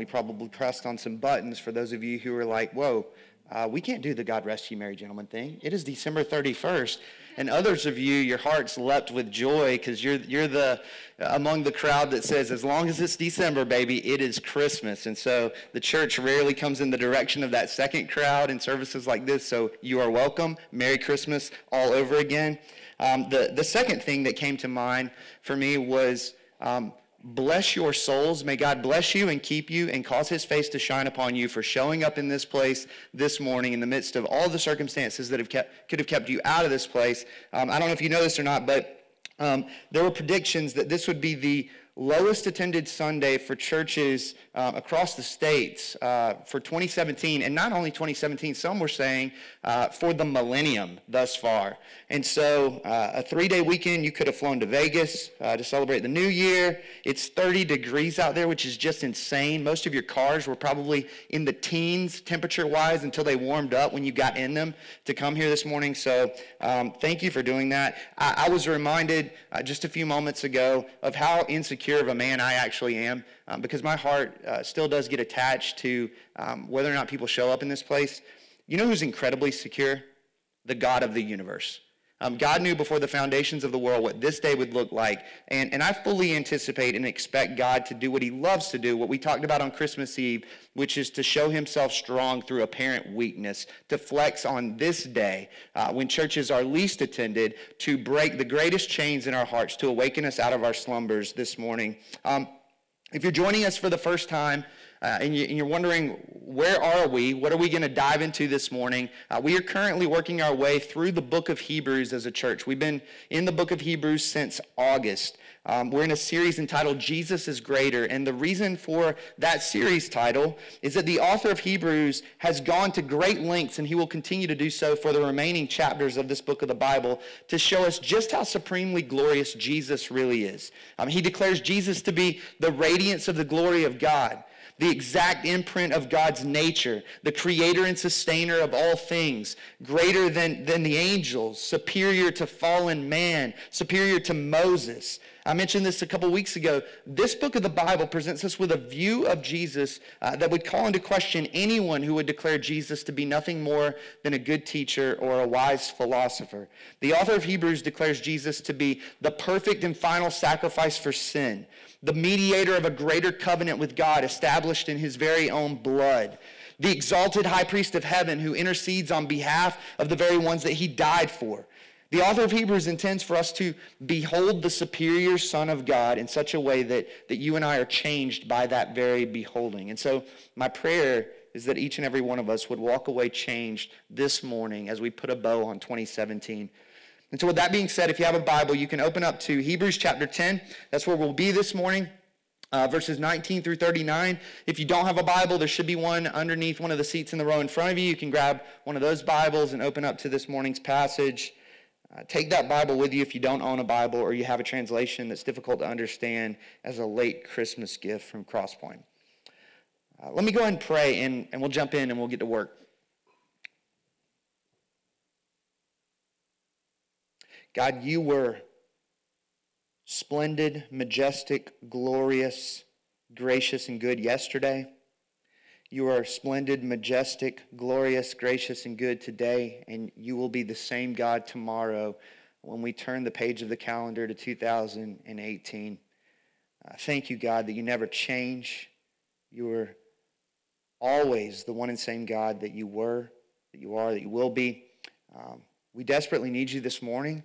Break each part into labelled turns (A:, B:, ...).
A: we probably pressed on some buttons for those of you who were like, whoa, uh, we can't do the God rest you, merry gentlemen thing. It is December 31st. And others of you, your hearts leapt with joy because you're, you're the, among the crowd that says, as long as it's December, baby, it is Christmas. And so the church rarely comes in the direction of that second crowd in services like this. So you are welcome. Merry Christmas all over again. Um, the, the second thing that came to mind for me was um, bless your souls. May God bless you and keep you and cause his face to shine upon you for showing up in this place this morning in the midst of all the circumstances that have kept, could have kept you out of this place. Um, I don't know if you know this or not, but um, there were predictions that this would be the lowest attended Sunday for churches um, across the states uh, for 2017, and not only 2017, some were saying uh, for the millennium thus far. And so, uh, a three day weekend, you could have flown to Vegas uh, to celebrate the new year. It's 30 degrees out there, which is just insane. Most of your cars were probably in the teens temperature wise until they warmed up when you got in them to come here this morning. So, um, thank you for doing that. I, I was reminded uh, just a few moments ago of how insecure of a man I actually am um, because my heart uh, still does get attached to um, whether or not people show up in this place. You know who's incredibly secure? The God of the universe. Um, God knew before the foundations of the world what this day would look like. And, and I fully anticipate and expect God to do what he loves to do, what we talked about on Christmas Eve, which is to show himself strong through apparent weakness, to flex on this day uh, when churches are least attended, to break the greatest chains in our hearts, to awaken us out of our slumbers this morning. Um, if you're joining us for the first time uh, and, you, are wondering, where are we? What are we going to dive into this morning? Uh, we are currently working our way through the book of Hebrews as a church. We've been in the book of Hebrews since August. Um, we're in a series entitled Jesus is Greater. And the reason for that series title is that the author of Hebrews has gone to great lengths, and he will continue to do so for the remaining chapters of this book of the Bible, to show us just how supremely glorious Jesus really is. Um, he declares Jesus to be the radiance of the glory of God the exact imprint of God's nature, the creator and sustainer of all things, greater than, than the angels, superior to fallen man, superior to Moses. I mentioned this a couple weeks ago. This book of the Bible presents us with a view of Jesus uh, that would call into question anyone who would declare Jesus to be nothing more than a good teacher or a wise philosopher. The author of Hebrews declares Jesus to be the perfect and final sacrifice for sin, the mediator of a greater covenant with God established in his very own blood, the exalted high priest of heaven who intercedes on behalf of the very ones that he died for. The author of Hebrews intends for us to behold the superior Son of God in such a way that, that you and I are changed by that very beholding. And so, my prayer is that each and every one of us would walk away changed this morning as we put a bow on 2017. And so, with that being said, if you have a Bible, you can open up to Hebrews chapter 10. That's where we'll be this morning. Uh, verses 19 through 39. If you don't have a Bible, there should be one underneath one of the seats in the row in front of you. You can grab one of those Bibles and open up to this morning's passage. Uh, take that Bible with you if you don't own a Bible or you have a translation that's difficult to understand as a late Christmas gift from Crosspoint. Uh, let me go ahead and pray, and, and we'll jump in and we'll get to work. God, you were splendid, majestic, glorious, gracious, and good yesterday. You are splendid, majestic, glorious, gracious, and good today, and you will be the same God tomorrow when we turn the page of the calendar to 2018. Uh, thank you, God, that you never change. You are always the one and same God that you were, that you are, that you will be. Um, we desperately need you this morning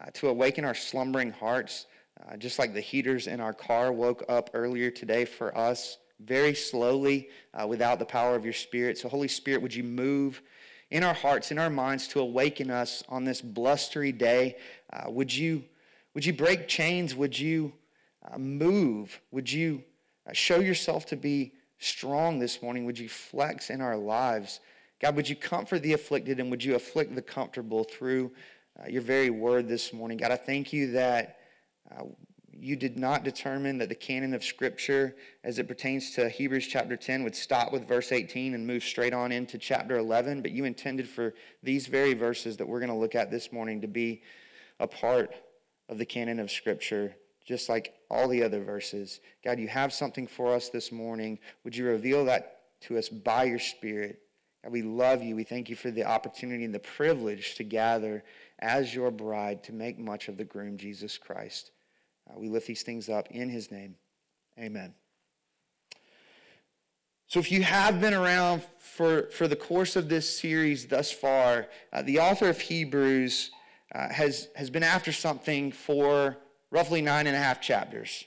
A: uh, to awaken our slumbering hearts, uh, just like the heaters in our car woke up earlier today for us very slowly uh, without the power of your Spirit. So, Holy Spirit, would you move in our hearts, in our minds, to awaken us on this blustery day? Uh, would, you, would you break chains? Would you uh, move? Would you uh, show yourself to be strong this morning? Would you flex in our lives? God, would you comfort the afflicted and would you afflict the comfortable through uh, your very word this morning. God, I thank you that uh, you did not determine that the canon of Scripture, as it pertains to Hebrews chapter 10, would stop with verse 18 and move straight on into chapter 11, but you intended for these very verses that we're going to look at this morning to be a part of the canon of Scripture just like all the other verses. God, you have something for us this morning. Would you reveal that to us by your Spirit? God, we love you. We thank you for the opportunity and the privilege to gather as your bride to make much of the groom, Jesus Christ. Uh, we lift these things up in his name. Amen. So, if you have been around for, for the course of this series thus far, uh, the author of Hebrews uh, has, has been after something for roughly nine and a half chapters.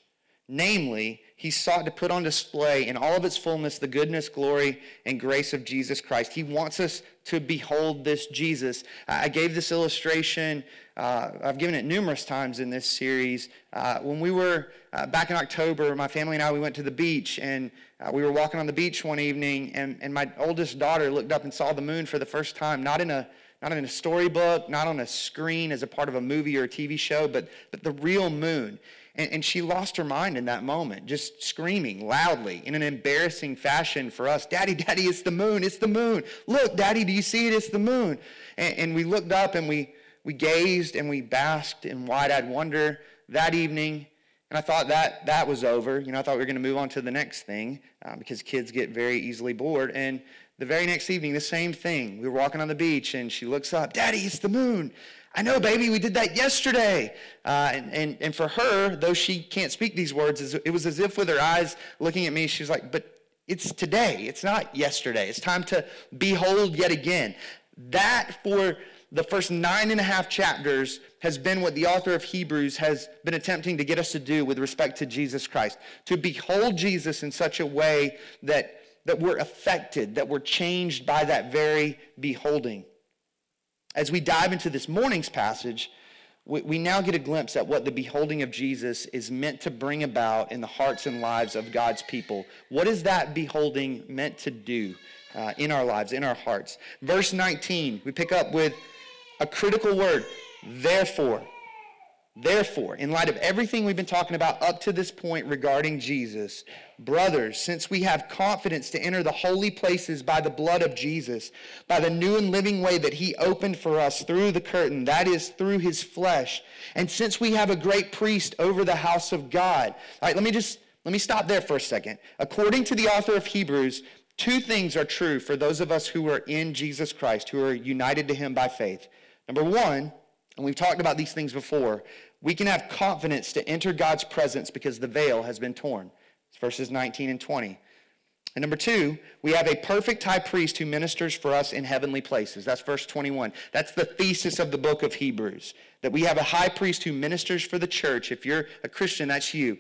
A: Namely, he sought to put on display in all of its fullness the goodness, glory, and grace of Jesus Christ. He wants us to behold this Jesus. I gave this illustration, uh, I've given it numerous times in this series. Uh, when we were uh, back in October, my family and I, we went to the beach, and uh, we were walking on the beach one evening, and, and my oldest daughter looked up and saw the moon for the first time, not in a not in a storybook, not on a screen as a part of a movie or a TV show, but, but the real moon. And, and she lost her mind in that moment, just screaming loudly in an embarrassing fashion for us Daddy, Daddy, it's the moon, it's the moon. Look, Daddy, do you see it? It's the moon. And, and we looked up and we, we gazed and we basked in wide eyed wonder that evening. And I thought that that was over. You know, I thought we were going to move on to the next thing uh, because kids get very easily bored. And the very next evening, the same thing. We were walking on the beach and she looks up, Daddy, it's the moon. I know, baby, we did that yesterday. Uh, and, and, and for her, though she can't speak these words, it was as if with her eyes looking at me, she's like, but it's today. It's not yesterday. It's time to behold yet again. That for the first nine and a half chapters has been what the author of Hebrews has been attempting to get us to do with respect to Jesus Christ. To behold Jesus in such a way that, that we're affected, that we're changed by that very beholding. As we dive into this morning's passage, we, we now get a glimpse at what the beholding of Jesus is meant to bring about in the hearts and lives of God's people. What is that beholding meant to do uh, in our lives, in our hearts? Verse 19, we pick up with a critical word, therefore. Therefore, in light of everything we've been talking about up to this point regarding Jesus, brothers, since we have confidence to enter the holy places by the blood of Jesus, by the new and living way that he opened for us through the curtain, that is, through his flesh, and since we have a great priest over the house of God. All right, let me just let me stop there for a second. According to the author of Hebrews, two things are true for those of us who are in Jesus Christ, who are united to him by faith. Number one, and we've talked about these things before, we can have confidence to enter God's presence because the veil has been torn. It's verses 19 and 20. And number two, we have a perfect high priest who ministers for us in heavenly places. That's verse 21. That's the thesis of the book of Hebrews. That we have a high priest who ministers for the church. If you're a Christian, that's you.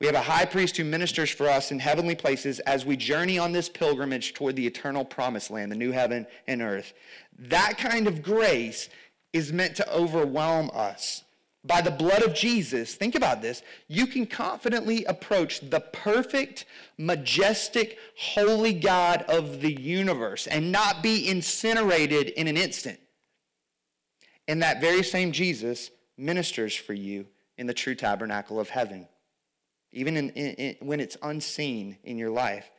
A: We have a high priest who ministers for us in heavenly places as we journey on this pilgrimage toward the eternal promised land, the new heaven and earth. That kind of grace is meant to overwhelm us by the blood of Jesus, think about this, you can confidently approach the perfect, majestic, holy God of the universe and not be incinerated in an instant. And that very same Jesus ministers for you in the true tabernacle of heaven, even in, in, in, when it's unseen in your life.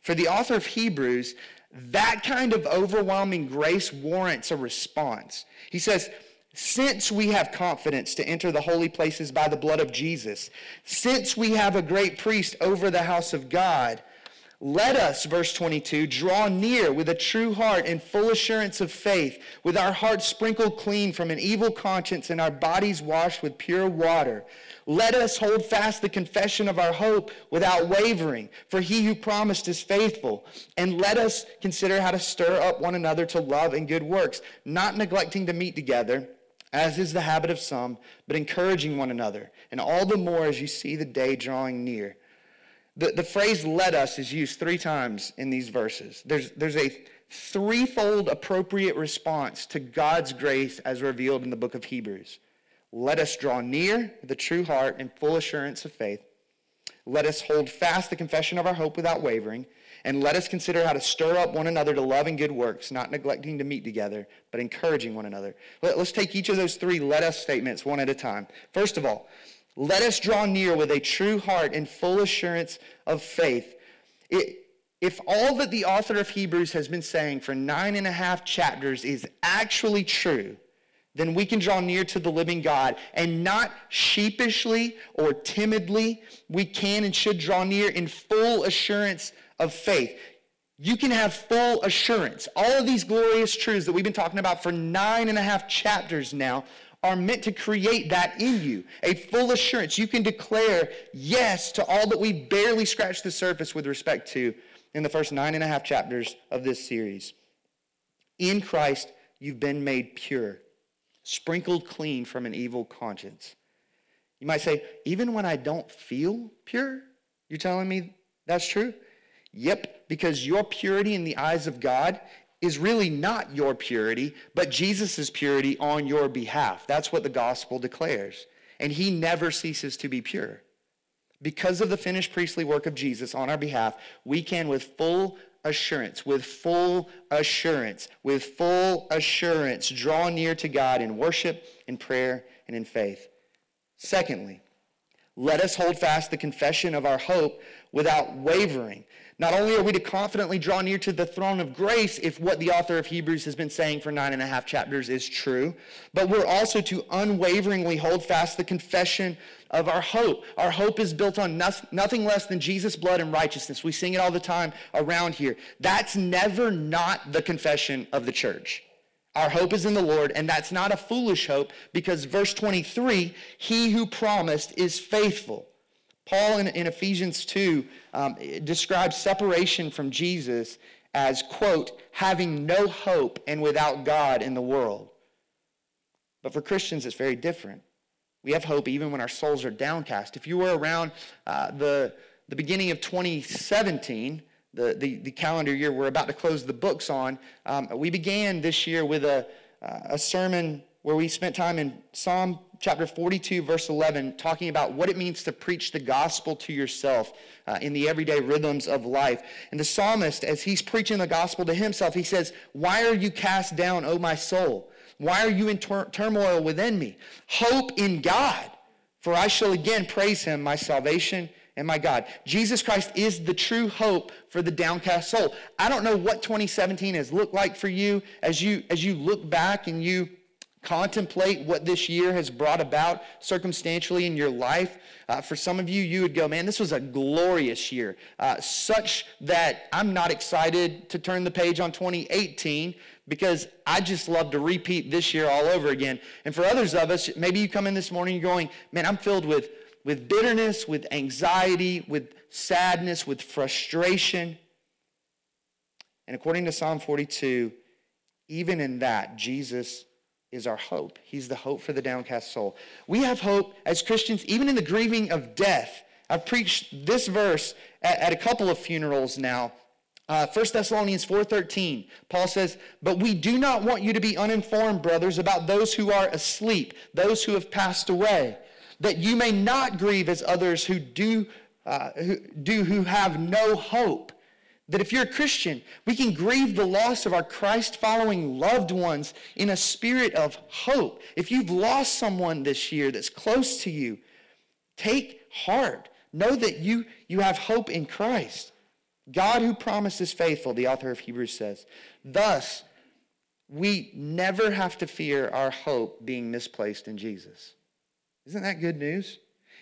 A: For the author of Hebrews, that kind of overwhelming grace warrants a response. He says, since we have confidence to enter the holy places by the blood of Jesus, since we have a great priest over the house of God, let us, verse 22, draw near with a true heart and full assurance of faith, with our hearts sprinkled clean from an evil conscience and our bodies washed with pure water. Let us hold fast the confession of our hope without wavering, for he who promised is faithful. And let us consider how to stir up one another to love and good works, not neglecting to meet together as is the habit of some, but encouraging one another, and all the more as you see the day drawing near. The, the phrase let us is used three times in these verses. There's, there's a threefold appropriate response to God's grace as revealed in the book of Hebrews. Let us draw near with a true heart and full assurance of faith. Let us hold fast the confession of our hope without wavering. And let us consider how to stir up one another to love and good works, not neglecting to meet together, but encouraging one another. Let, us take each of those three let us statements one at a time. First of all, let us draw near with a true heart and full assurance of faith. It, if all that the author of Hebrews has been saying for nine and a half chapters is actually true, then we can draw near to the living God and not sheepishly or timidly. We can and should draw near in full assurance of faith. You can have full assurance. All of these glorious truths that we've been talking about for nine and a half chapters now are meant to create that in you a full assurance. You can declare yes to all that we barely scratched the surface with respect to in the first nine and a half chapters of this series. In Christ, you've been made pure, sprinkled clean from an evil conscience. You might say, even when I don't feel pure, you're telling me that's true? Yep, because your purity in the eyes of God is really not your purity, but Jesus' purity on your behalf. That's what the gospel declares. And he never ceases to be pure. Because of the finished priestly work of Jesus on our behalf, we can with full assurance, with full assurance, with full assurance draw near to God in worship, in prayer, and in faith. Secondly, let us hold fast the confession of our hope without wavering. Not only are we to confidently draw near to the throne of grace if what the author of Hebrews has been saying for nine and a half chapters is true, but we're also to unwaveringly hold fast the confession of our hope. Our hope is built on nothing less than Jesus' blood and righteousness. We sing it all the time around here. That's never not the confession of the church. Our hope is in the Lord, and that's not a foolish hope because verse 23 he who promised is faithful. Paul in, in Ephesians 2 um, describes separation from Jesus as, quote, having no hope and without God in the world. But for Christians, it's very different. We have hope even when our souls are downcast. If you were around uh, the, the beginning of 2017, the, the, the, calendar year we're about to close the books on, um, we began this year with a, uh, a sermon where we spent time in Psalm chapter 42, verse 11, talking about what it means to preach the gospel to yourself uh, in the everyday rhythms of life. And the psalmist, as he's preaching the gospel to himself, he says, Why are you cast down, O my soul? Why are you in tur- turmoil within me? Hope in God, for I shall again praise him, my salvation and my God. Jesus Christ is the true hope for the downcast soul. I don't know what 2017 has looked like for you as you as you look back and you contemplate what this year has brought about circumstantially in your life. Uh, for some of you, you would go, man, this was a glorious year, uh, such that I'm not excited to turn the page on 2018 because I just love to repeat this year all over again. And for others of us, maybe you come in this morning, you're going, man, I'm filled with, with bitterness, with anxiety, with sadness, with frustration. And according to Psalm 42, even in that, Jesus is our hope. He's the hope for the downcast soul. We have hope as Christians, even in the grieving of death. I've preached this verse at, at a couple of funerals now. Uh, 1 Thessalonians 4.13, Paul says, But we do not want you to be uninformed, brothers, about those who are asleep, those who have passed away, that you may not grieve as others who do, uh, who, do who have no hope. That if you're a Christian, we can grieve the loss of our Christ following loved ones in a spirit of hope. If you've lost someone this year that's close to you, take heart. Know that you, you have hope in Christ. God who promises faithful, the author of Hebrews says. Thus, we never have to fear our hope being misplaced in Jesus. Isn't that good news?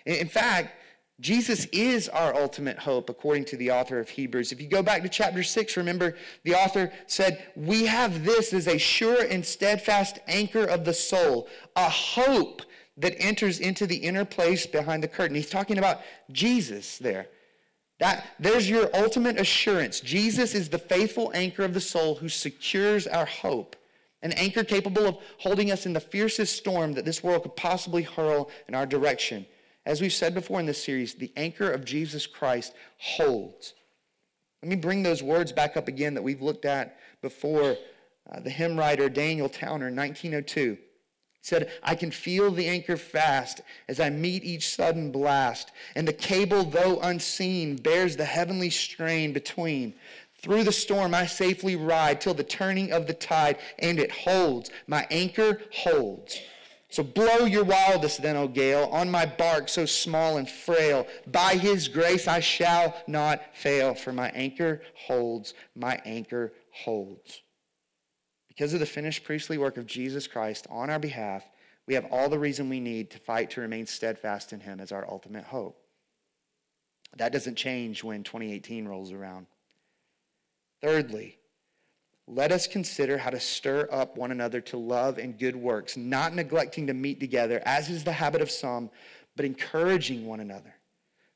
A: In fact, Jesus is our ultimate hope, according to the author of Hebrews. If you go back to chapter 6, remember the author said, We have this as a sure and steadfast anchor of the soul, a hope that enters into the inner place behind the curtain. He's talking about Jesus there. That, there's your ultimate assurance. Jesus is the faithful anchor of the soul who secures our hope, an anchor capable of holding us in the fiercest storm that this world could possibly hurl in our direction. As we've said before in this series, the anchor of Jesus Christ holds. Let me bring those words back up again that we've looked at before. Uh, the hymn writer Daniel Towner, 1902, said, I can feel the anchor fast as I meet each sudden blast, and the cable, though unseen, bears the heavenly strain between. Through the storm I safely ride till the turning of the tide, and it holds. My anchor holds. So blow your wildest then, O gale, on my bark so small and frail. By his grace I shall not fail, for my anchor holds, my anchor holds. Because of the finished priestly work of Jesus Christ on our behalf, we have all the reason we need to fight to remain steadfast in Him as our ultimate hope. That doesn't change when 2018 rolls around. Thirdly, let us consider how to stir up one another to love and good works, not neglecting to meet together, as is the habit of some, but encouraging one another.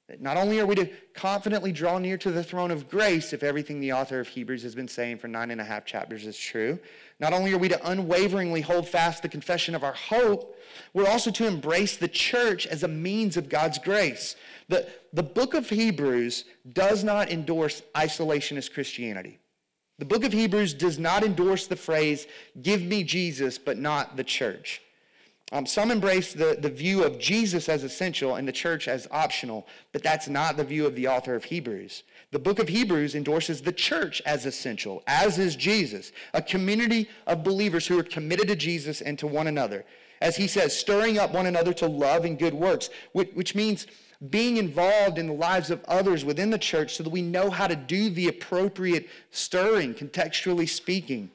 A: That not only are we to confidently draw near to the throne of grace if everything the author of Hebrews has been saying for nine and a half chapters is true, not only are we to unwaveringly hold fast the confession of our hope, we're also to embrace the church as a means of God's grace. The, the book of Hebrews does not endorse isolationist Christianity. The book of Hebrews does not endorse the phrase, give me Jesus, but not the church. Um, some embrace the, the view of Jesus as essential and the church as optional, but that's not the view of the author of Hebrews. The book of Hebrews endorses the church as essential, as is Jesus, a community of believers who are committed to Jesus and to one another. As he says, stirring up one another to love and good works, which, which means being involved in the lives of others within the church so that we know how to do the appropriate stirring, contextually speaking.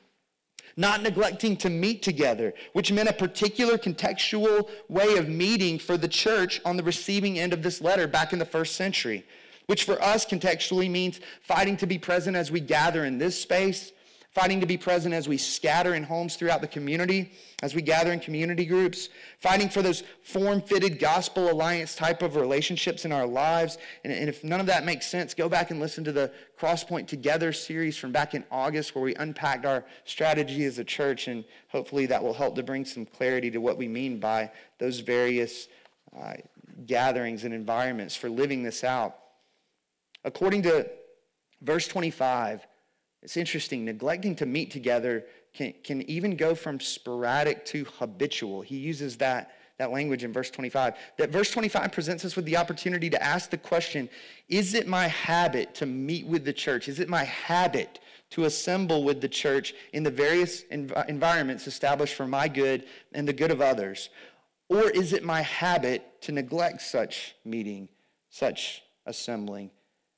A: Not neglecting to meet together, which meant a particular contextual way of meeting for the church on the receiving end of this letter back in the first century, which for us contextually means fighting to be present as we gather in this space fighting to be present as we scatter in homes throughout the community, as we gather in community groups, fighting for those form fitted gospel alliance type of relationships in our lives. And, and, if none of that makes sense, go back and listen to the Crosspoint Together series from back in August where we unpacked our strategy as a church. And hopefully that will help to bring some clarity to what we mean by those various uh, gatherings and environments for living this out. According to verse 25, it's interesting. Neglecting to meet together can, can even go from sporadic to habitual. He uses that, that language in verse 25. That verse 25 presents us with the opportunity to ask the question Is it my habit to meet with the church? Is it my habit to assemble with the church in the various env- environments established for my good and the good of others? Or is it my habit to neglect such meeting, such assembling?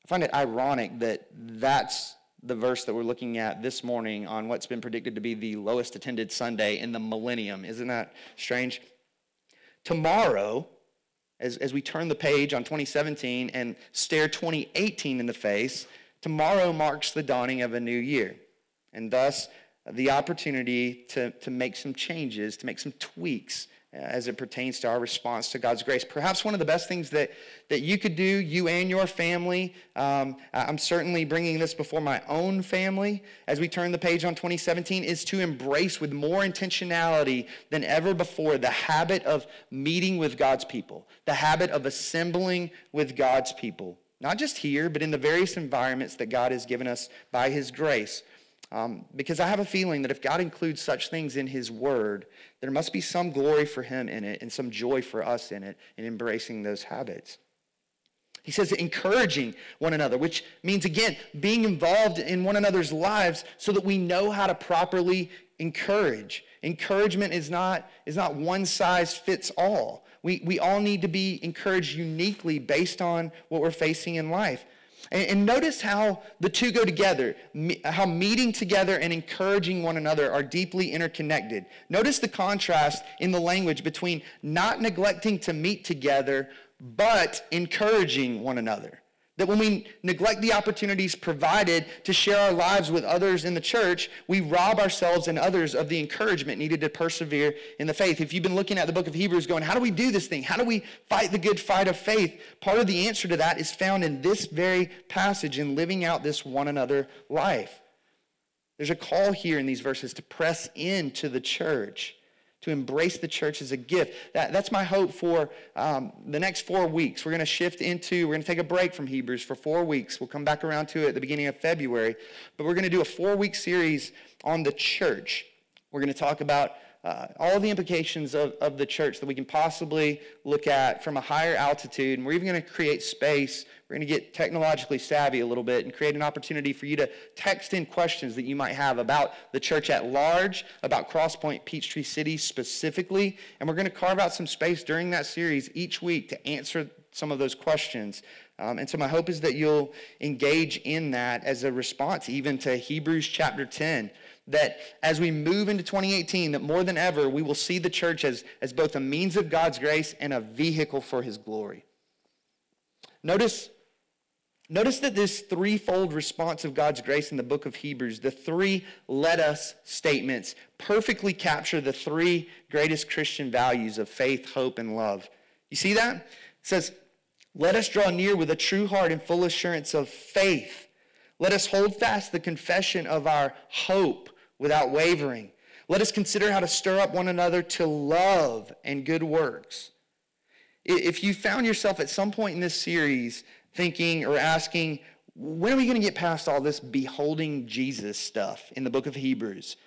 A: I find it ironic that that's the verse that we're looking at this morning on what's been predicted to be the lowest attended Sunday in the millennium. Isn't that strange? Tomorrow, as, as we turn the page on 2017 and stare 2018 in the face, tomorrow marks the dawning of a new year. And thus, the opportunity to, to make some changes, to make some tweaks as it pertains to our response to God's grace. Perhaps one of the best things that, that you could do, you and your family, um, I'm certainly bringing this before my own family as we turn the page on 2017, is to embrace with more intentionality than ever before the habit of meeting with God's people, the habit of assembling with God's people. Not just here, but in the various environments that God has given us by His grace. Um, because I have a feeling that if God includes such things in His Word, there must be some glory for Him in it and some joy for us in it in embracing those habits. He says encouraging one another, which means, again, being involved in one another's lives so that we know how to properly encourage. Encouragement is not, is not one size fits all. We, we all need to be encouraged uniquely based on what we're facing in life. And, notice how the two go together, how meeting together and encouraging one another are deeply interconnected. Notice the contrast in the language between not neglecting to meet together, but encouraging one another. That when we neglect the opportunities provided to share our lives with others in the church, we rob ourselves and others of the encouragement needed to persevere in the faith. If you've been looking at the book of Hebrews going, how do we do this thing? How do we fight the good fight of faith? Part of the answer to that is found in this very passage in living out this one another life. There's a call here in these verses to press into the church embrace the church as a gift. That, that's my hope for um, the next four weeks. We're going to shift into, we're going to take a break from Hebrews for four weeks. We'll come back around to it at the beginning of February. But we're going to do a four week series on the church. We're going to talk about uh, all the implications of, of the church that we can possibly look at from a higher altitude. And we're even going to create space. We're going to get technologically savvy a little bit and create an opportunity for you to text in questions that you might have about the church at large, about Crosspoint Peachtree City specifically. And we're going to carve out some space during that series each week to answer some of those questions. Um, and so my hope is that you'll engage in that as a response even to Hebrews chapter 10 that as we move into 2018, that more than ever, we will see the church as, as both a means of God's grace and a vehicle for his glory. Notice, notice that this threefold response of God's grace in the book of Hebrews, the three let us statements, perfectly capture the three greatest Christian values of faith, hope, and love. You see that? It says, Let us draw near with a true heart and full assurance of faith. Let us hold fast the confession of our hope without wavering. Let us consider how to stir up one another to love and good works. If you found yourself at some point in this series thinking or asking, when are we going to get past all this beholding Jesus stuff in the book of Hebrews?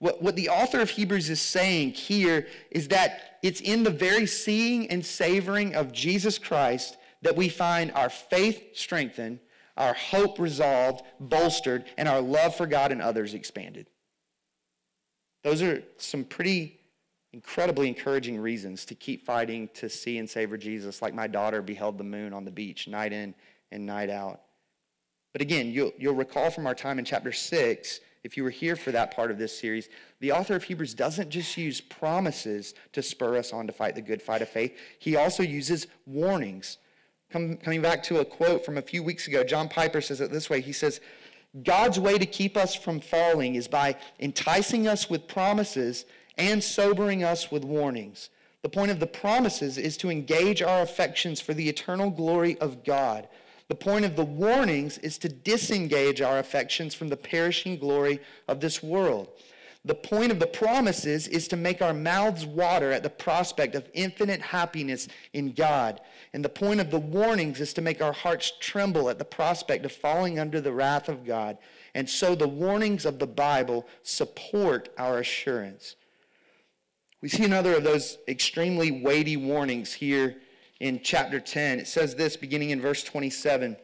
A: What, what the author of Hebrews is saying here is that it's in the very seeing and savoring of Jesus Christ that we find our faith strengthened, our hope resolved, bolstered, and our love for God and others expanded. Those are some pretty incredibly encouraging reasons to keep fighting to see and savor Jesus, like my daughter beheld the moon on the beach night in and night out. But again, you'll, you'll recall from our time in chapter 6, if you were here for that part of this series, the author of Hebrews doesn't just use promises to spur us on to fight the good fight of faith, he also uses warnings. Come, coming back to a quote from a few weeks ago, John Piper says it this way He says, God's way to keep us from falling is by enticing us with promises and sobering us with warnings. The point of the promises is to engage our affections for the eternal glory of God. The point of the warnings is to disengage our affections from the perishing glory of this world. The point of the promises is to make our mouths water at the prospect of infinite happiness in God. And the point of the warnings is to make our hearts tremble at the prospect of falling under the wrath of God. And so the warnings of the Bible support our assurance. We see another of those extremely weighty warnings here in chapter 10. It says this beginning in verse 27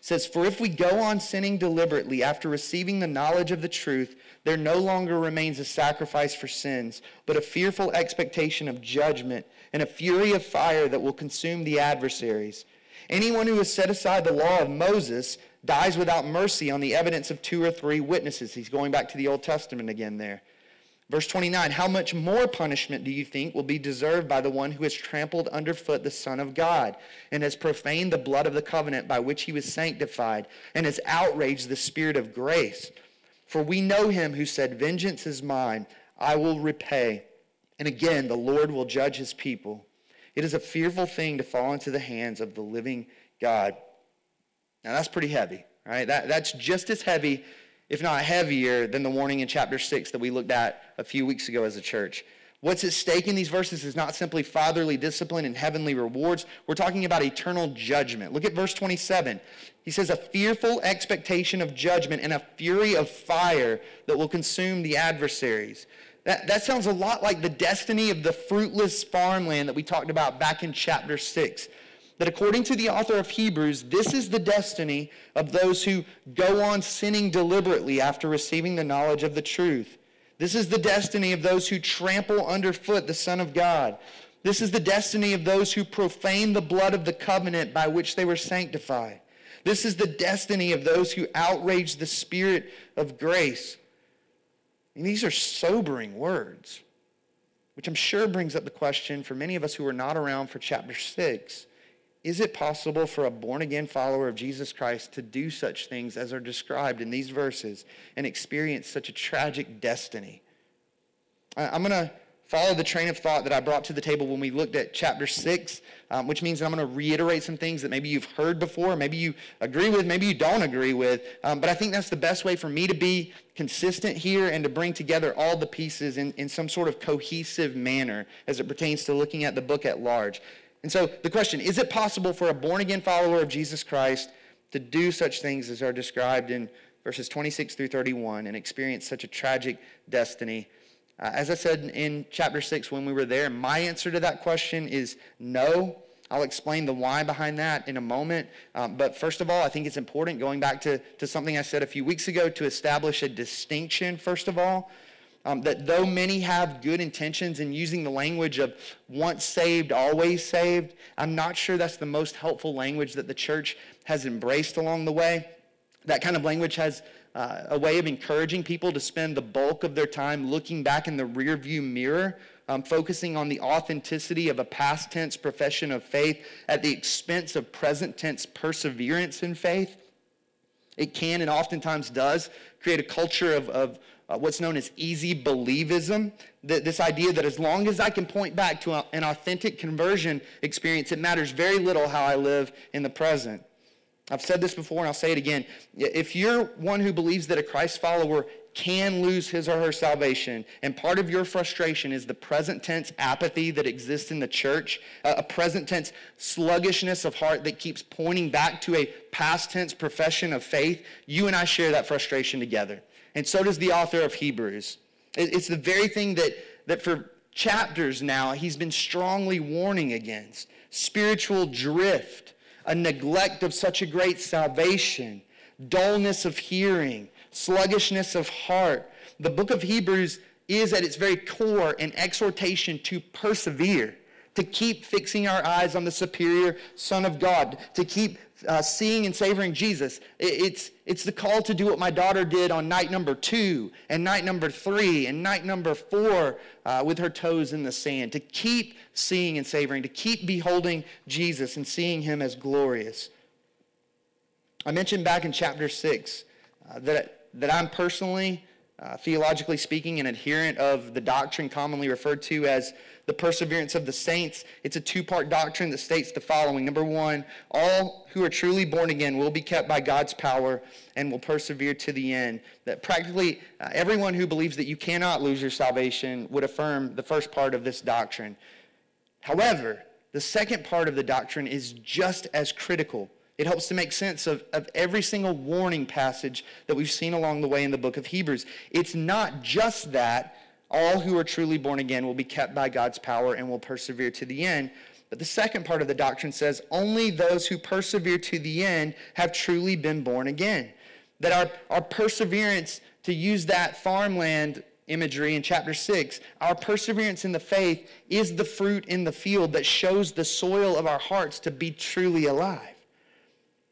A: says, For if we go on sinning deliberately after receiving the knowledge of the truth, there no longer remains a sacrifice for sins, but a fearful expectation of judgment and a fury of fire that will consume the adversaries. Anyone who has set aside the law of Moses dies without mercy on the evidence of two or three witnesses. He's going back to the Old Testament again there. Verse 29 How much more punishment do you think will be deserved by the one who has trampled underfoot the Son of God and has profaned the blood of the covenant by which he was sanctified and has outraged the Spirit of grace? For we know him who said, Vengeance is mine, I will repay. And again, the Lord will judge his people. It is a fearful thing to fall into the hands of the living God. Now, that's pretty heavy, right? That, that's just as heavy if not heavier, than the warning in chapter 6 that we looked at a few weeks ago as a church. What's at stake in these verses is not simply fatherly discipline and heavenly rewards. We're talking about eternal judgment. Look at verse 27. He says, A fearful expectation of judgment and a fury of fire that will consume the adversaries. That, that sounds a lot like the destiny of the fruitless farmland that we talked about back in chapter 6 that according to the author of Hebrews, this is the destiny of those who go on sinning deliberately after receiving the knowledge of the truth. This is the destiny of those who trample underfoot the Son of God. This is the destiny of those who profane the blood of the covenant by which they were sanctified. This is the destiny of those who outrage the Spirit of grace. And these are sobering words, which I'm sure brings up the question for many of us who are not around for chapter 6 is it possible for a born again follower of Jesus Christ to do such things as are described in these verses and experience such a tragic destiny? I'm going to follow the train of thought that I brought to the table when we looked at chapter 6, um, which means I'm going to reiterate some things that maybe you've heard before, maybe you agree with, maybe you don't agree with. Um, but I think that's the best way for me to be consistent here and to bring together all the pieces in, in some sort of cohesive manner as it pertains to looking at the book at large. And so the question is it possible for a born again follower of Jesus Christ to do such things as are described in verses 26 through 31 and experience such a tragic destiny? Uh, as I said in chapter 6 when we were there, my answer to that question is no. I'll explain the why behind that in a moment. Um, but first of all, I think it's important, going back to, to something I said a few weeks ago, to establish a distinction, first of all, um, that though many have good intentions in using the language of once saved, always saved, I'm not sure that's the most helpful language that the church has embraced along the way. That kind of language has uh, a way of encouraging people to spend the bulk of their time looking back in the rearview mirror, um, focusing on the authenticity of a past tense profession of faith at the expense of present tense perseverance in faith. It can and oftentimes does create a culture of, of uh, what's known as easy believism. That this idea that as long as I can point back to a, an authentic conversion experience, it matters very little how I live in the present. I've said this before and I'll say it again. If you're one who believes that a Christ follower can lose his or her salvation, and part of your frustration is the present tense apathy that exists in the church, a present tense sluggishness of heart that keeps pointing back to a past tense profession of faith, you and I share that frustration together. And so does the author of Hebrews. It's the very thing that, that for chapters now he's been strongly warning against spiritual drift a neglect of such a great salvation, dullness of hearing, sluggishness of heart. The book of Hebrews is at its very core an exhortation to persevere, to keep fixing our eyes on the superior Son of God, to keep uh, seeing and savoring Jesus. It's, it's the call to do what my daughter did on night number two, and night number three, and night number four uh, with her toes in the sand, to keep seeing and savoring, to keep beholding Jesus and seeing him as glorious. I mentioned back in chapter six uh, that, that I'm personally, uh, theologically speaking, an adherent of the doctrine commonly referred to as the perseverance of the saints. It's a two part doctrine that states the following Number one, all who are truly born again will be kept by God's power and will persevere to the end. That practically uh, everyone who believes that you cannot lose your salvation would affirm the first part of this doctrine. However, the second part of the doctrine is just as critical. It helps to make sense of, of every single warning passage that we've seen along the way in the book of Hebrews. It's not just that all who are truly born again will be kept by God's power and will persevere to the end. But the second part of the doctrine says only those who persevere to the end have truly been born again. That our, our perseverance, to use that farmland imagery in chapter 6, our perseverance in the faith is the fruit in the field that shows the soil of our hearts to be truly alive.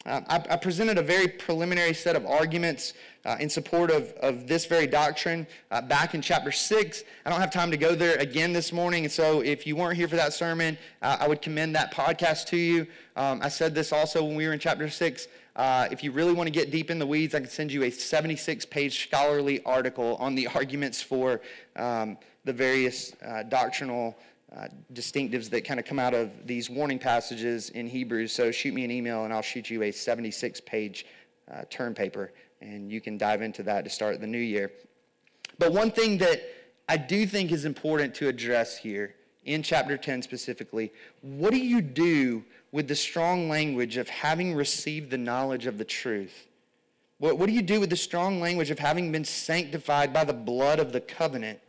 A: Uh, I, I, presented a very preliminary set of arguments uh, in support of, of this very doctrine uh, back in chapter 6. I don't have time to go there again this morning, and so if you weren't here for that sermon, uh, I would commend that podcast to you. Um, I said this also when we were in chapter 6. Uh, if you really want to get deep in the weeds, I can send you a 76 page scholarly article on the arguments for um, the various uh, doctrinal uh, distinctives that kind of come out of these warning passages in Hebrews. So shoot me an email and I'll shoot you a 76 page uh, term paper and you can dive into that to start the new year. But one thing that I do think is important to address here in chapter 10 specifically what do you do with the strong language of having received the knowledge of the truth? What, what do you do with the strong language of having been sanctified by the blood of the covenant?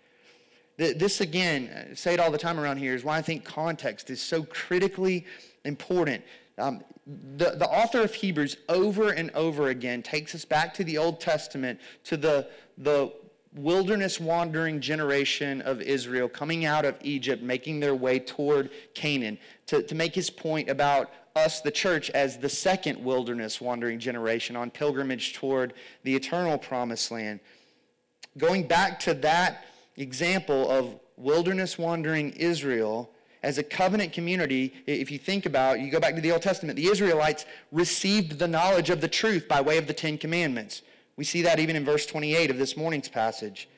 A: This, again, uh, say it all the time around here, is why I think context is so critically important. Um, the, the author of Hebrews over and over again takes us back to the Old Testament, to the, the wilderness wandering generation of Israel coming out of Egypt, making their way toward Canaan, to, to make his point about us, the church, as the second wilderness wandering generation on pilgrimage toward the eternal promised land. Going back to that example of wilderness wandering Israel as a covenant community, if you think about, you go back to the Old Testament, the Israelites received the knowledge of the truth by way of the Ten Commandments. We see that even in verse 28 of this morning's passage.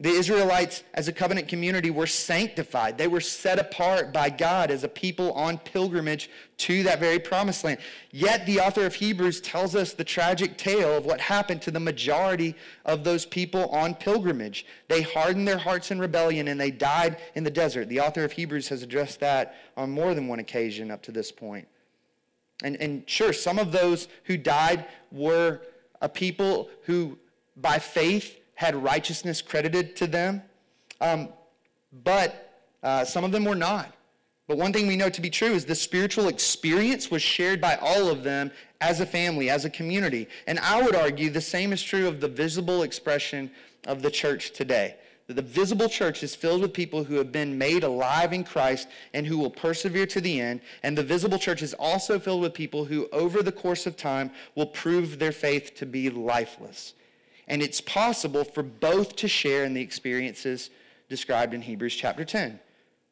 A: The Israelites, as a covenant community, were sanctified. They were set apart by God as a people on pilgrimage to that very promised land. Yet the author of Hebrews tells us the tragic tale of what happened to the majority of those people on pilgrimage. They hardened their hearts in rebellion and they died in the desert. The author of Hebrews has addressed that on more than one occasion up to this point. And, and sure, some of those who died were a people who, by faith, had righteousness credited to them, um, but uh, some of them were not. But one thing we know to be true is the spiritual experience was shared by all of them as a family, as a community. And I would argue the same is true of the visible expression of the church today. that the visible church is filled with people who have been made alive in Christ and who will persevere to the end. And the visible church is also filled with people who, over the course of time, will prove their faith to be lifeless. And it's possible for both to share in the experiences described in Hebrews chapter 10,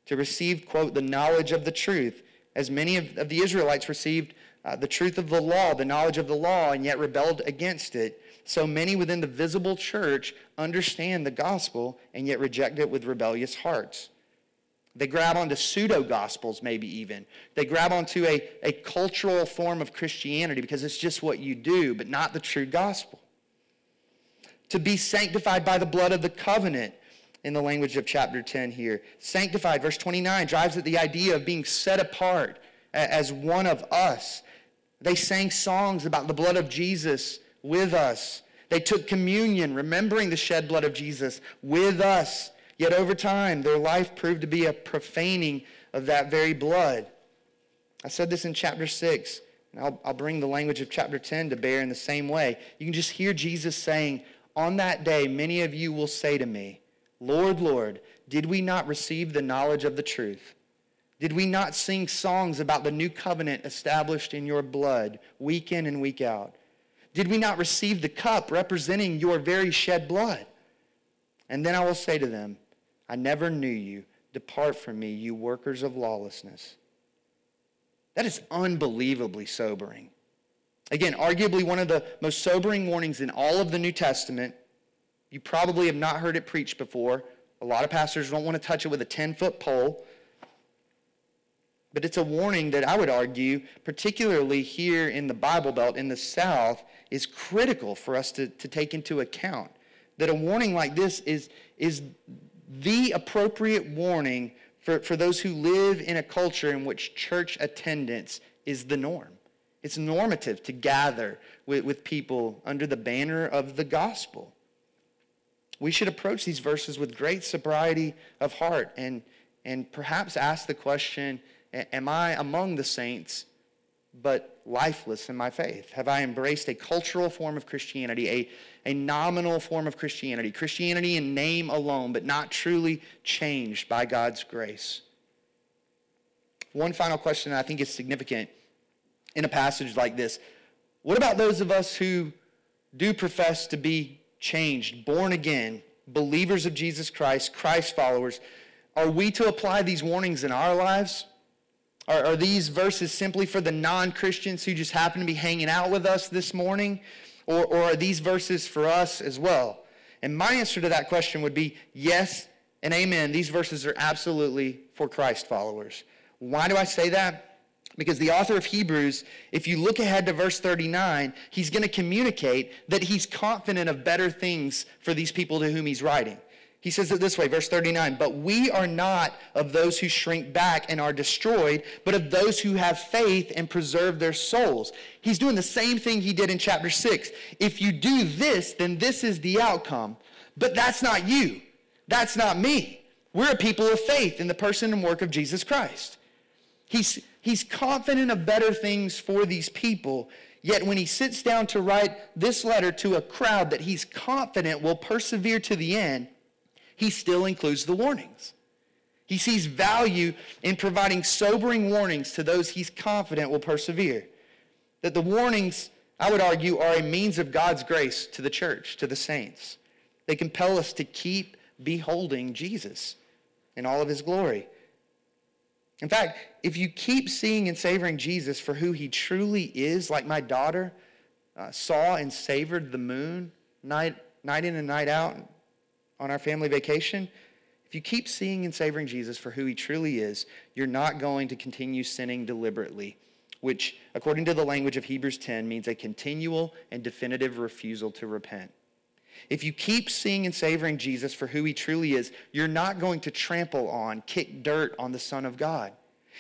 A: to receive, quote, the knowledge of the truth, as many of, of the Israelites received uh, the truth of the law, the knowledge of the law, and yet rebelled against it. So many within the visible church understand the gospel and yet reject it with rebellious hearts. They grab onto pseudo gospels, maybe even. They grab onto a, a cultural form of Christianity because it's just what you do, but not the true gospel. To be sanctified by the blood of the covenant, in the language of chapter 10 here. Sanctified, verse 29, drives at the idea of being set apart as one of us. They sang songs about the blood of Jesus with us. They took communion, remembering the shed blood of Jesus with us. Yet over time, their life proved to be a profaning of that very blood. I said this in chapter 6, and I'll, I'll bring the language of chapter 10 to bear in the same way. You can just hear Jesus saying, On that day, many of you will say to me, Lord, Lord, did we not receive the knowledge of the truth? Did we not sing songs about the new covenant established in your blood week in and week out? Did we not receive the cup representing your very shed blood? And then I will say to them, I never knew you. Depart from me, you workers of lawlessness. That is unbelievably sobering. Again, arguably one of the most sobering warnings in all of the New Testament you probably have not heard it preached before. A lot of pastors don't want to touch it with a 10 foot pole. But it's a warning that I would argue, particularly here in the Bible Belt in the South, is critical for us to, to take into account. That a warning like this is, is the appropriate warning for, for those who live in a culture in which church attendance is the norm. It's normative to gather with, with people under the banner of the gospel. We should approach these verses with great sobriety of heart and, and perhaps ask the question Am I among the saints, but lifeless in my faith? Have I embraced a cultural form of Christianity, a, a nominal form of Christianity, Christianity in name alone, but not truly changed by God's grace? One final question I think is significant in a passage like this. What about those of us who do profess to be changed, born again, believers of Jesus Christ, Christ followers, are we to apply these warnings in our lives? Are, are these verses simply for the non Christians who just happen to be hanging out with us this morning? Or, or are these verses for us as well? And my answer to that question would be yes and amen. These verses are absolutely for Christ followers. Why do I say that? Because the author of Hebrews, if you look ahead to verse 39, he's going to communicate that he's confident of better things for these people to whom he's writing. He says it this way, verse 39 But we are not of those who shrink back and are destroyed, but of those who have faith and preserve their souls. He's doing the same thing he did in chapter 6. If you do this, then this is the outcome. But that's not you. That's not me. We're a people of faith in the person and work of Jesus Christ. He's He's confident of better things for these people. Yet when he sits down to write this letter to a crowd that he's confident will persevere to the end, he still includes the warnings. He sees value in providing sobering warnings to those he's confident will persevere. That the warnings, I would argue, are a means of God's grace to the church, to the saints. They compel us to keep beholding Jesus in all of his glory. In fact, if you keep seeing and savoring Jesus for who he truly is, like my daughter uh, saw and savored the moon night, night in and night out on our family vacation, if you keep seeing and savoring Jesus for who he truly is, you're not going to continue sinning deliberately, which, according to the language of Hebrews 10, means a continual and definitive refusal to repent. If you keep seeing and savoring Jesus for who he truly is, you're not going to trample on, kick dirt on the Son of God.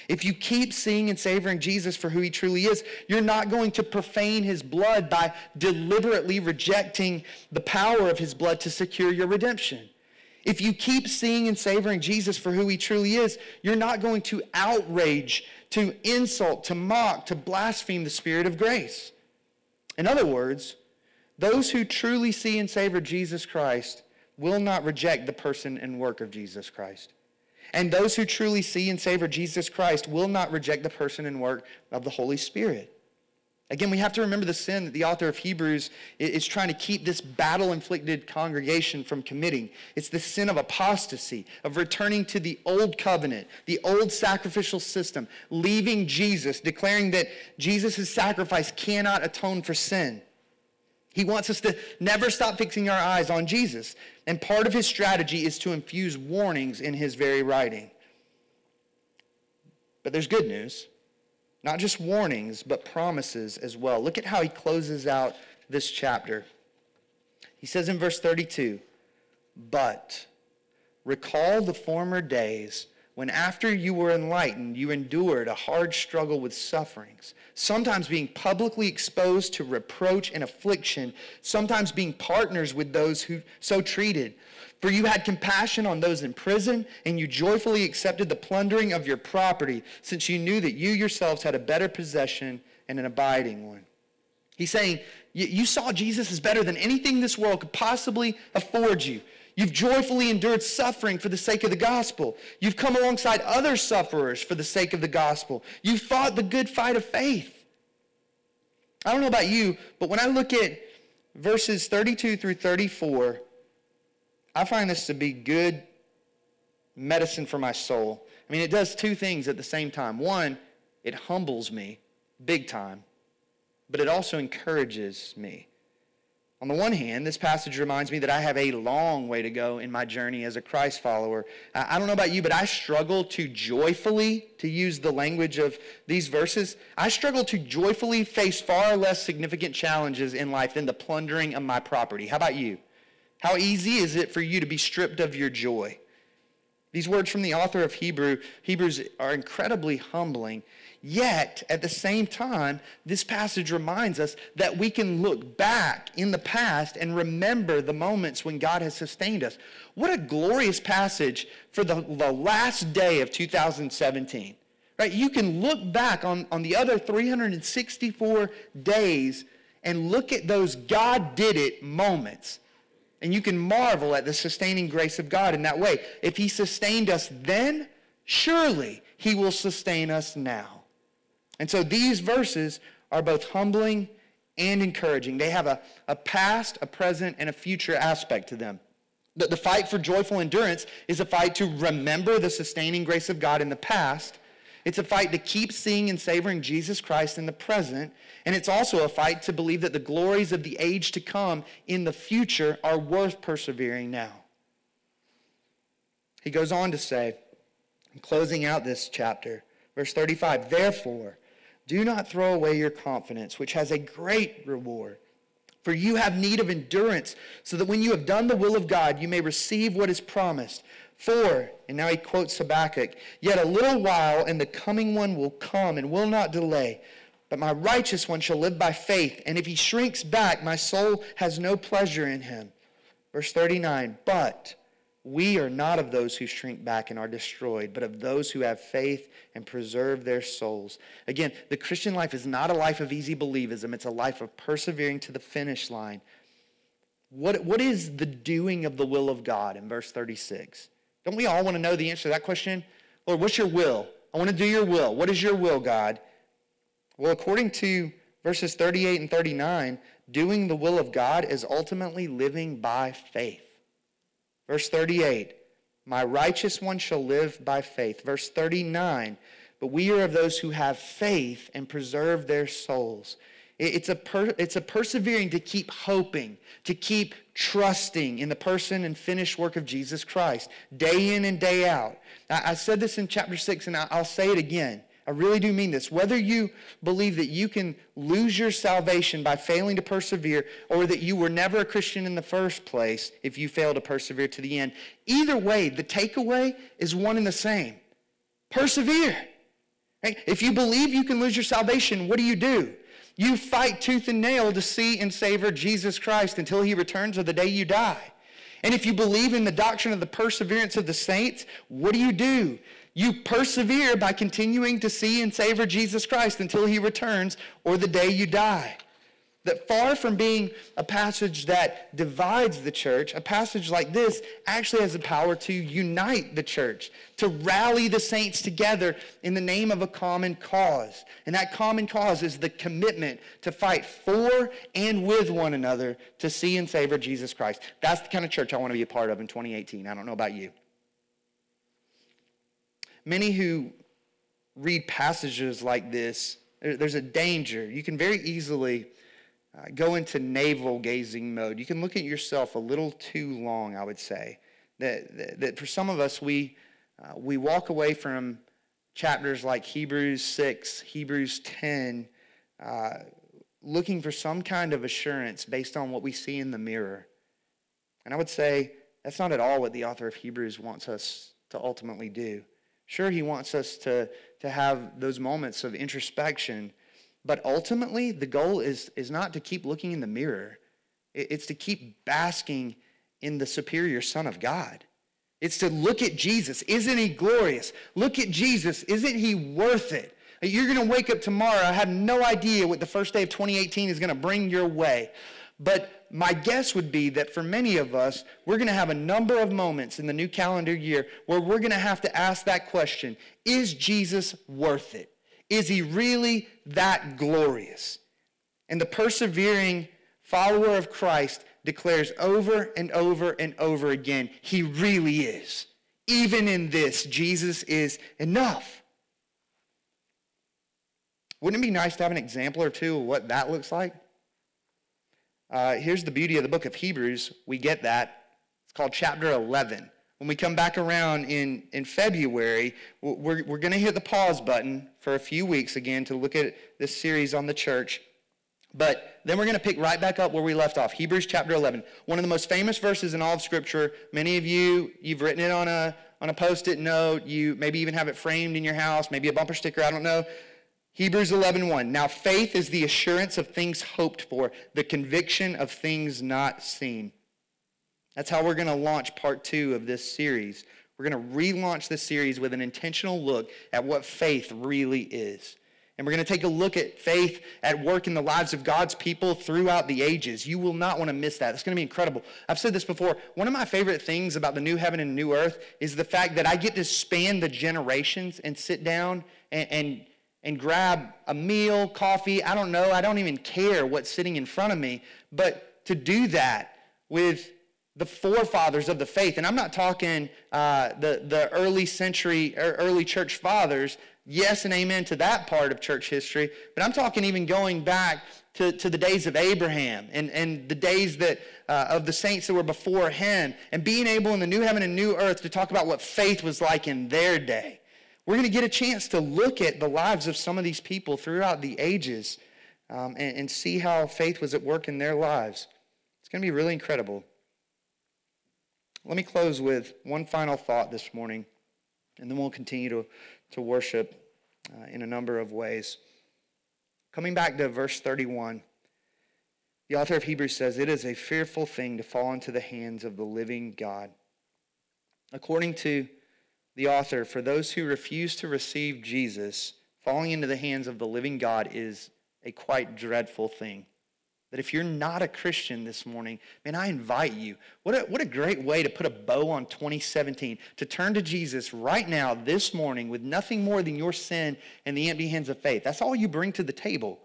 A: If you keep seeing and savoring Jesus for who he truly is, you're not going to profane his blood by deliberately rejecting the power of his blood to secure your redemption. If you keep seeing and savoring Jesus for who he truly is, you're not going to outrage, to insult, to mock, to blaspheme the Spirit of grace. In other words, those who truly see and savor Jesus Christ will not reject the person and work of Jesus Christ. And those who truly see and savor Jesus Christ will not reject the person and work of the Holy Spirit. Again, we have to remember the sin that the author of Hebrews is trying to keep this battle inflicted congregation from committing. It's the sin of apostasy, of returning to the old covenant, the old sacrificial system, leaving Jesus, declaring that Jesus' sacrifice cannot atone for sin. He wants us to never stop fixing our eyes on Jesus. And part of his strategy is to infuse warnings in his very writing. But there's good news. Not just warnings, but promises as well. Look at how he closes out this chapter. He says in verse 32 But recall the former days when, after you were enlightened, you endured a hard struggle with sufferings, sometimes being publicly exposed to reproach and affliction, sometimes being partners with those who so treated. For you had compassion on those in prison, and you joyfully accepted the plundering of your property, since you knew that you yourselves had a better possession and an abiding one. He's saying, You saw Jesus as better than anything this world could possibly afford you. You've joyfully endured suffering for the sake of the gospel. You've come alongside other sufferers for the sake of the gospel. You've fought the good fight of faith. I don't know about you, but when I look at verses 32 through 34, I find this to be good medicine for my soul. I mean, it does two things at the same time. One, it humbles me big time, but it also encourages me. On the one hand, this passage reminds me that I have a long way to go in my journey as a Christ follower. I don't know about you, but I struggle to joyfully, to use the language of these verses, I struggle to joyfully face far less significant challenges in life than the plundering of my property. How about you? How easy is it for you to be stripped of your joy? These words from the author of Hebrew, Hebrews are incredibly humbling. Yet, at the same time, this passage reminds us that we can look back in the past and remember the moments when God has sustained us. What a glorious passage for the, the last day of 2017. Right? You can look back on, on the other 364 days and look at those God did it moments and you can marvel at the sustaining grace of God in that way. If he sustained us then, surely he will sustain us now. And so these verses are both humbling and encouraging. They have a, a past, a present, and a future aspect to them. The, the fight for joyful endurance is a fight to remember the sustaining grace of God in the past it's a fight to keep seeing and savoring Jesus Christ in the present. And it's also a fight to believe that the glories of the age to come in the future are worth persevering now. He goes on to say, closing out this chapter, verse 35, Therefore, do not throw away your confidence, which has a great reward. For you have need of endurance, so that when you have done the will of God, you may receive what is promised. For, and now he quotes Habakkuk, yet a little while and the coming one will come and will not delay. But my righteous one shall live by faith, and if he shrinks back, my soul has no pleasure in him. Verse 39, but we are not of those who shrink back and are destroyed, but of those who have faith and preserve their souls. Again, the Christian life is not a life of easy believism, it's a life of persevering to the finish line. What, what is the doing of the will of God in verse 36? Don't we all want to know the answer to that question? Lord, what's your will? I want to do your will. What is your will, God? Well, according to verses 38 and 39, doing the will of God is ultimately living by faith. Verse 38, my righteous one shall live by faith. Verse 39, but we are of those who have faith and preserve their souls. It's a, per, it's a persevering to keep hoping, to keep trusting in the person and finished work of Jesus Christ, day in and day out. I, I said this in chapter 6, and I, I'll say it again. I really do mean this. Whether you believe that you can lose your salvation by failing to persevere, or that you were never a Christian in the first place if you fail to persevere to the end, either way, the takeaway is one and the same persevere. Right? If you believe you can lose your salvation, what do you do? You fight tooth and nail to see and savor Jesus Christ until he returns or the day you die. And if you believe in the doctrine of the perseverance of the saints, what do you do? You persevere by continuing to see and savor Jesus Christ until he returns or the day you die. That far from being a passage that divides the church, a passage like this actually has the power to unite the church, to rally the saints together in the name of a common cause. And that common cause is the commitment to fight for and with one another to see and savor Jesus Christ. That's the kind of church I want to be a part of in 2018. I don't know about you. Many who read passages like this, there's a danger. You can very easily uh, go into navel gazing mode. You can look at yourself a little too long, I would say. That, that, that for some of us, we, uh, we walk away from chapters like Hebrews 6, Hebrews 10, uh, looking for some kind of assurance based on what we see in the mirror. And I would say that's not at all what the author of Hebrews wants us to ultimately do. Sure, he wants us to, to have those moments of introspection but ultimately, the goal is, is not to keep looking in the mirror, it's to keep basking in the superior Son of God. It's to look at Jesus. Isn't he glorious? Look at Jesus. Isn't he worth it? You're going to wake up tomorrow. I have no idea what the first day of 2018 is going to bring your way. But my guess would be that for many of us, we're going to have a number of moments in the new calendar year where we're going to have to ask that question Is Jesus worth it? Is he really that glorious? And the persevering follower of Christ declares over and over and over again, he really is. Even in this, Jesus is enough. Wouldn't it be nice to have an example or two of what that looks like? Uh, here's the beauty of the book of Hebrews. We get that. It's called chapter 11. When we come back around in, in February, we're, we're going to hit the pause button for a few weeks again to look at this series on the church. But then we're going to pick right back up where we left off. Hebrews chapter 11. One of the most famous verses in all of Scripture. Many of you, you've written it on a, on a post-it note. You maybe even have it framed in your house, maybe a bumper sticker, I don't know. Hebrews 11:1. 1. Now faith is the assurance of things hoped for, the conviction of things not seen. That's how we're going to launch part two of this series. We're going to relaunch this series with an intentional look at what faith really is. And we're going to take a look at faith at work in the lives of God's people throughout the ages. You will not want to miss that. It's going to be incredible. I've said this before. One of my favorite things about the new heaven and new earth is the fact that I get to span the generations and sit down and, and, and grab a meal, coffee. I don't know. I don't even care what's sitting in front of me. But to do that with the forefathers of the faith. And I'm not talking uh, the, the early century or early church fathers. Yes and amen to that part of church history. But I'm talking even going back to, to the days of Abraham and, and the days that, uh, of the saints that were before him and being able in the new heaven and new earth to talk about what faith was like in their day. We're going to get a chance to look at the lives of some of these people throughout the ages um, and, and see how faith was at work in their lives. It's going to be really incredible. Let me close with one final thought this morning, and then we'll continue to, to worship uh, in a number of ways. Coming back to verse 31, the author of Hebrews says, It is a fearful thing to fall into the hands of the living God. According to the author, for those who refuse to receive Jesus, falling into the hands of the living God is a quite dreadful thing. That if you're not a Christian this morning, man, I invite you. What a, what a great way to put a bow on 2017, to turn to Jesus right now, this morning, with nothing more than your sin and the empty hands of faith. That's all you bring to the table.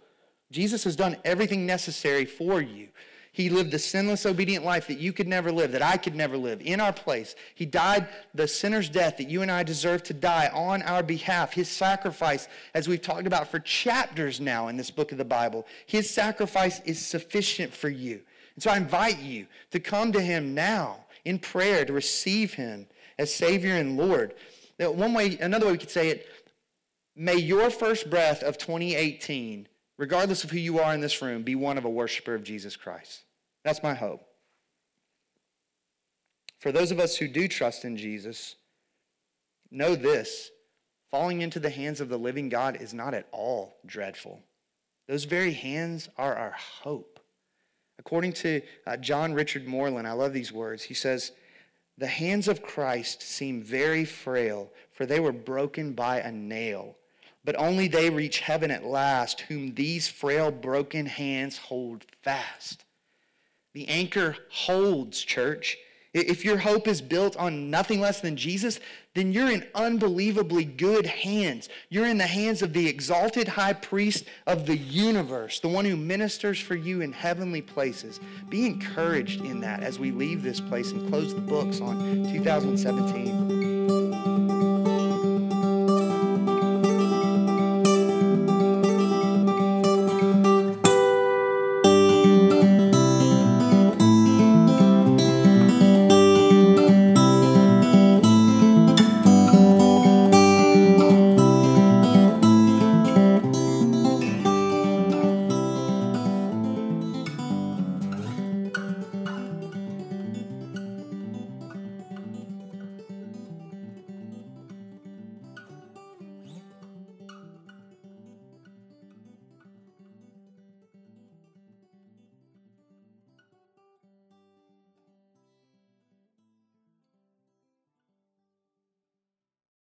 A: Jesus has done everything necessary for you. He lived the sinless, obedient life that you could never live, that I could never live, in our place. He died the sinner's death that you and I deserve to die on our behalf. His sacrifice, as we've talked about for chapters now in this book of the Bible, his sacrifice is sufficient for you. And so I invite you to come to him now in prayer to receive him as Savior and Lord. One way, another way we could say it, may your first breath of 2018 regardless of who you are in this room, be one of a worshiper of Jesus Christ. That's my hope. For those of us who do trust in Jesus, know this falling into the hands of the living God is not at all dreadful. Those very hands are our hope. According to uh, John Richard Moreland, I love these words. He says, The hands of Christ seem very frail, for they were broken by a nail but only they reach heaven at last, whom these frail, broken hands hold fast. The anchor holds, church. If your hope is built on nothing less than Jesus, then you're in unbelievably good hands. You're in the hands of the exalted high priest of the universe, the one who ministers for you in heavenly places. Be encouraged in that as we leave this place and close the books on 2017.